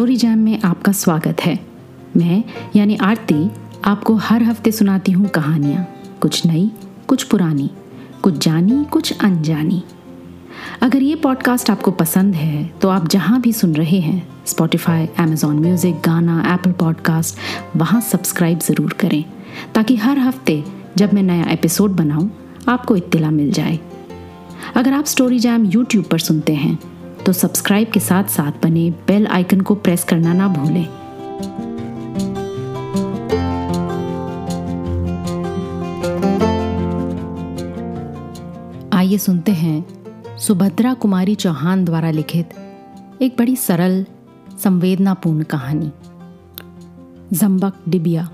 Story jam में आपका स्वागत है। मैं, यानी आरती, आपको हर हफ़्ते सुनाती हूँ कहानियाँ। कुछ नई, कुछ पुरानी, कुछ जानी, कुछ अनजानी। अगर ये पॉडकास्ट आपको पसंद है तो आप जहाँ भी सुन रहे हैं Spotify Amazon music Gaana Apple podcast वहाँ सब्सक्राइब ज़रूर करें, ताकि हर हफ़्ते जब मैं नया एपिसोड बनाऊँ, आपको इत्तला मिल जाए। अगर आप स्टोरी जैम यूट्यूब पर सुनते हैं तो सब्सक्राइब के साथ साथ बने बेल आइकन को प्रेस करना ना भूलें। आइए सुनते हैं सुभद्रा कुमारी चौहान द्वारा लिखित एक बड़ी सरल, संवेदनापूर्ण कहानी। जम्बक डिबिया।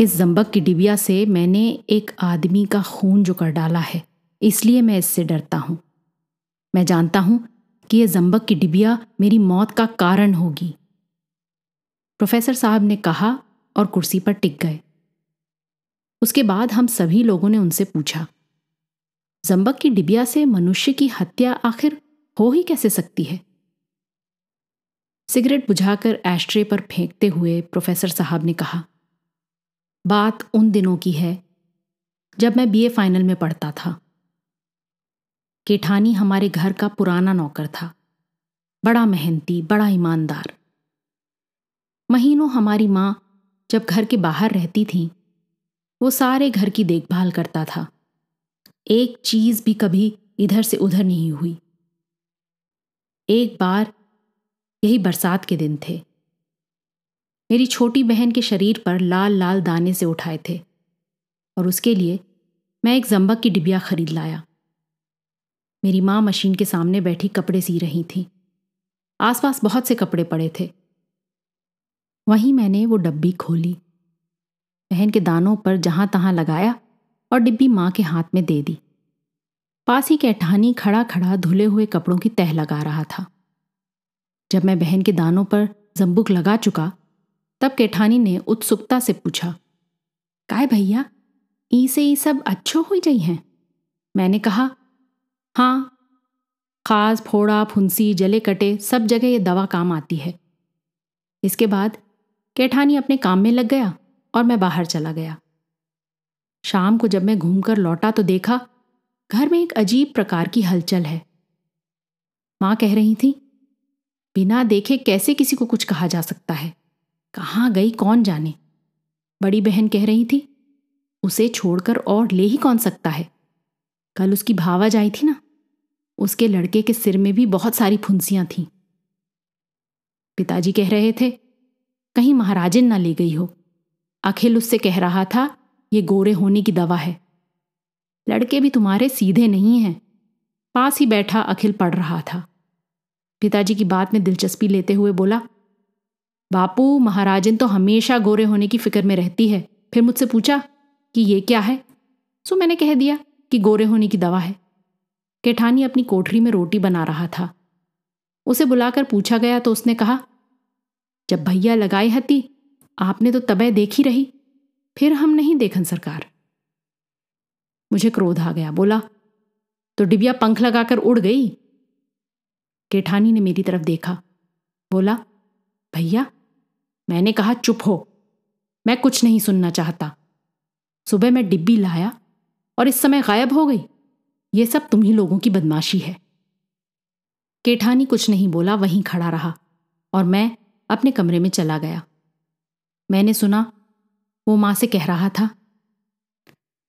इस जम्बक की डिबिया से मैंने एक आदमी का खून जो कर डाला है, इसलिए मैं इससे डरता हूँ। मैं जानता हूँ कि यह जम्बक की डिबिया मेरी मौत का कारण होगी। प्रोफेसर साहब ने कहा और कुर्सी पर टिक गए। उसके बाद हम सभी लोगों ने उनसे पूछा जम्बक की डिबिया से मनुष्य की हत्या आखिर हो ही कैसे सकती है? सिगरेट बुझाकर एस्ट्रे पर फेंकते हुए प्रोफेसर साहब ने कहा बात उन दिनों की है, जब मैं बीए फाइनल में पढ़ता था। केठानी हमारे घर का पुराना नौकर था। बड़ा मेहनती, बड़ा ईमानदार। महीनों हमारी माँ जब घर के बाहर रहती थी, वो सारे घर की देखभाल करता था। एक चीज़ भी कभी इधर से उधर नहीं हुई। एक बार यही बरसात के दिन थे। मेरी छोटी बहन के शरीर पर लाल लाल दाने से उठाए थे और उसके लिए मैं एक जम्बक की डिबिया खरीद लाया। मेरी माँ मशीन के सामने बैठी कपड़े सी रही थी। आसपास बहुत से कपड़े पड़े थे। वहीं मैंने वो डब्बी खोली। बहन के दानों पर जहाँ तहां लगाया और डिब्बी माँ के हाथ में दे दी। पास ही कैठानी खड़ा खड़ा धुले हुए कपड़ों की तह लगा रहा था। जब मैं बहन के दानों पर जम्बुक लगा चुका तब केठानी ने उत्सुकता से पूछा, काय भैया ई से ई सब अच्छो हो जाई हैं? मैंने कहा हाँ खास फोड़ा, फुंसी, जले कटे, सब जगह ये दवा काम आती है। इसके बाद केठानी अपने काम में लग गया और मैं बाहर चला गया। शाम को जब मैं घूमकर लौटा तो देखा, घर में एक अजीब प्रकार की हलचल है। माँ कह रही थी, बिना देखे कैसे किसी को कुछ कहा जा सकता है? कहाँ गई, कौन जाने? बड़ी बहन कह रही थी, उसे छोड़कर और ले ही कौन सकता है? कल उसकी भावा जाई थी ना, उसके लड़के के सिर में भी बहुत सारी फुंसियाँ थीं। पिताजी कह रहे थे, कहीं महाराजन ना ले गई हो। अखिल उससे कह रहा था, ये गोरे होने की दवा है। लड़के भी तुम्हारे सीधे नहीं हैं। पास ही बैठा अखिल पढ़ रहा था। पिताजी की बात में दिलचस्पी लेते हुए बोला बापू, महाराजन तो हमेशा गोरे होने की फ़िक्र में रहती है। फिर मुझसे पूछा कि ये क्या है? सो मैंने कह दिया कि गोरे होने की दवा है। केठानी अपनी कोठरी में रोटी बना रहा था। उसे बुलाकर पूछा गया तो उसने कहा, जब भैया लगाई हती, आपने तो तबे देखी रही, फिर हम नहीं देखन सरकार। मुझे क्रोध आ गया, बोला तो डिबिया पंख लगाकर उड़ गई? केठानी ने मेरी तरफ़ देखा, बोला, भैया मैंने कहा, चुप हो। मैं कुछ नहीं सुनना चाहता। सुबह मैं डिब्बी लाया और इस समय गायब हो गई। ये सब तुम ही लोगों की बदमाशी है। केठानी कुछ नहीं बोला, वहीं खड़ा रहा और मैं अपने कमरे में चला गया। मैंने सुना, वो माँ से कह रहा था,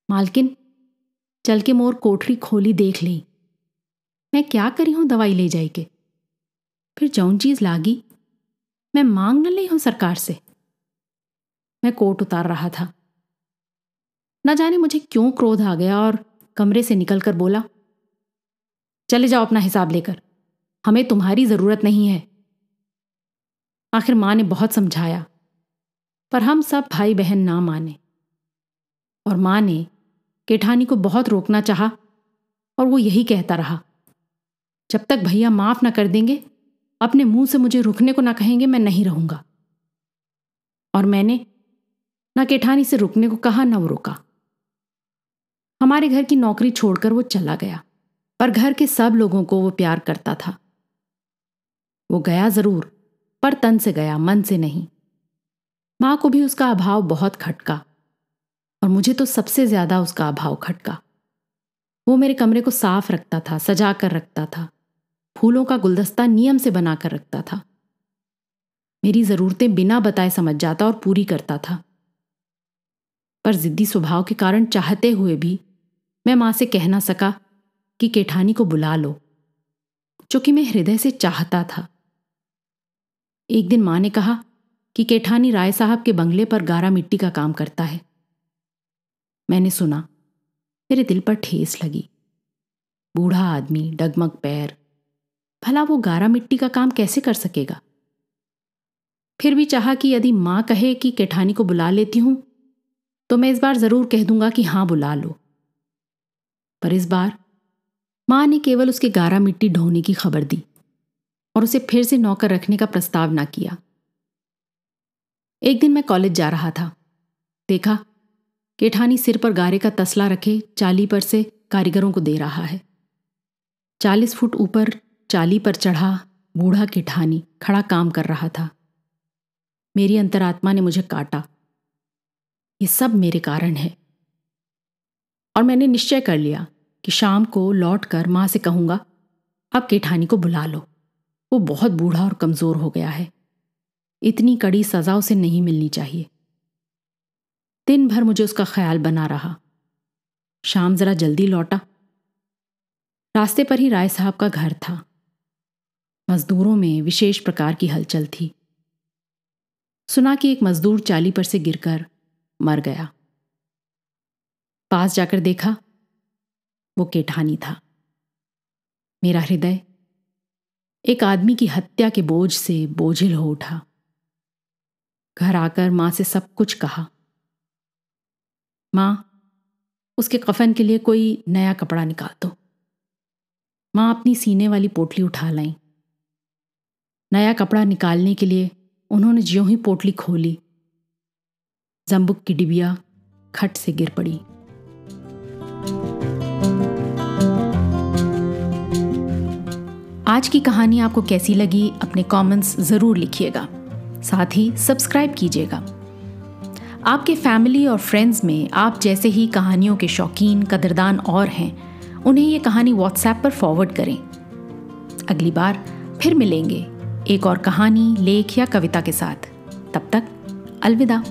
मालकिन, चल के मोर कोठरी खोली देख ली। मैं क्या करी हूँ दवाई ले जाई के? फिर जौन चीज़ लागी मैं मांग न ली हूँ सरकार से। मैं कोट उतार रहा था। न जाने मुझे क्यों क्रोध आ गया और कमरे से निकलकर बोला, चले जाओ अपना हिसाब लेकर। हमें तुम्हारी ज़रूरत नहीं है। आखिर माँ ने बहुत समझाया, पर हम सब भाई बहन ना माने। और माँ ने केठानी को बहुत रोकना चाहा और वो यही कहता रहा, जब तक भैया माफ़ ना कर देंगे अपने मुँह से मुझे रुकने को ना कहेंगे, मैं नहीं रहूँगा। और मैंने ना केठानी से रुकने को कहा, ना वो रुका। हमारे घर की नौकरी छोड़कर वो चला गया, पर घर के सब लोगों को वो प्यार करता था। वो गया ज़रूर, पर तन से गया, मन से नहीं। माँ को भी उसका अभाव बहुत खटका, और मुझे तो सबसे ज़्यादा उसका अभाव खटका। वो मेरे कमरे को साफ़ रखता था, सजा कर रखता था। फूलों का गुलदस्ता नियम से बनाकर रखता था। मेरी जरूरतें बिना बताए समझ जाता और पूरी करता था। पर जिद्दी स्वभाव के कारण चाहते हुए भी मैं माँ से कह ना सका कि केठानी को बुला लो चूँकि मैं हृदय से चाहता था। एक दिन माँ ने कहा कि केठानी राय साहब के बंगले पर गारा मिट्टी का काम करता है। मैंने सुना, मेरे दिल पर ठेस लगी। बूढ़ा आदमी, डगमग पैर भला वो गारा मिट्टी का काम कैसे कर सकेगा? फिर भी चाहा कि यदि माँ कहे कि केठानी को बुला लेती हूँ तो मैं इस बार ज़रूर कह दूँगा कि हाँ, बुला लो। पर इस बार माँ ने केवल उसके गारा मिट्टी ढोने की खबर दी और उसे फिर से नौकर रखने का प्रस्ताव ना किया। एक दिन मैं कॉलेज जा रहा था। देखा, केठानी सिर पर गारे का तसला रखे, चाली पर से कारीगरों को दे रहा है। चालीस फुट ऊपर चाली पर चढ़ा, बूढ़ा केठानी खड़ा काम कर रहा था। मेरी अंतरात्मा ने मुझे काटा। ये सब मेरे कारण है। और मैंने निश्चय कर लिया कि शाम को लौट कर माँ से कहूँगा, अब केठानी को बुला लो। वो बहुत बूढ़ा और कमज़ोर हो गया है। इतनी कड़ी सजा उसे नहीं मिलनी चाहिए। दिन भर मुझे उसका ख्याल बना रहा। शाम जरा जल्दी लौटा। रास्ते पर ही राय साहब का घर था। मजदूरों में विशेष प्रकार की हलचल थी। सुना कि एक मजदूर चाली पर से गिरकर मर गया। पास जाकर देखा, वो केठानी था। मेरा हृदय एक आदमी की हत्या के बोझ से बोझिल हो उठा। घर आकर माँ से सब कुछ कहा। माँ, उसके कफन के लिए कोई नया कपड़ा निकाल दो। माँ अपनी सीने वाली पोटली उठा लाई। नया कपड़ा निकालने के लिए उन्होंने ज्यों ही पोटली खोली। जम्बुक की डिबिया खट से गिर पड़ी। आज की कहानी आपको कैसी लगी, अपने कमेंट्स ज़रूर लिखिएगा। साथ ही सब्सक्राइब कीजिएगा। आपके फैमिली और फ्रेंड्स में आप जैसे ही कहानियों के शौकीन, कदरदान और हैं, उन्हें ये कहानी व्हाट्सएप पर फॉरवर्ड करें। अगली बार फिर मिलेंगे। एक और कहानी लेख या कविता के साथ। तब तक अलविदा।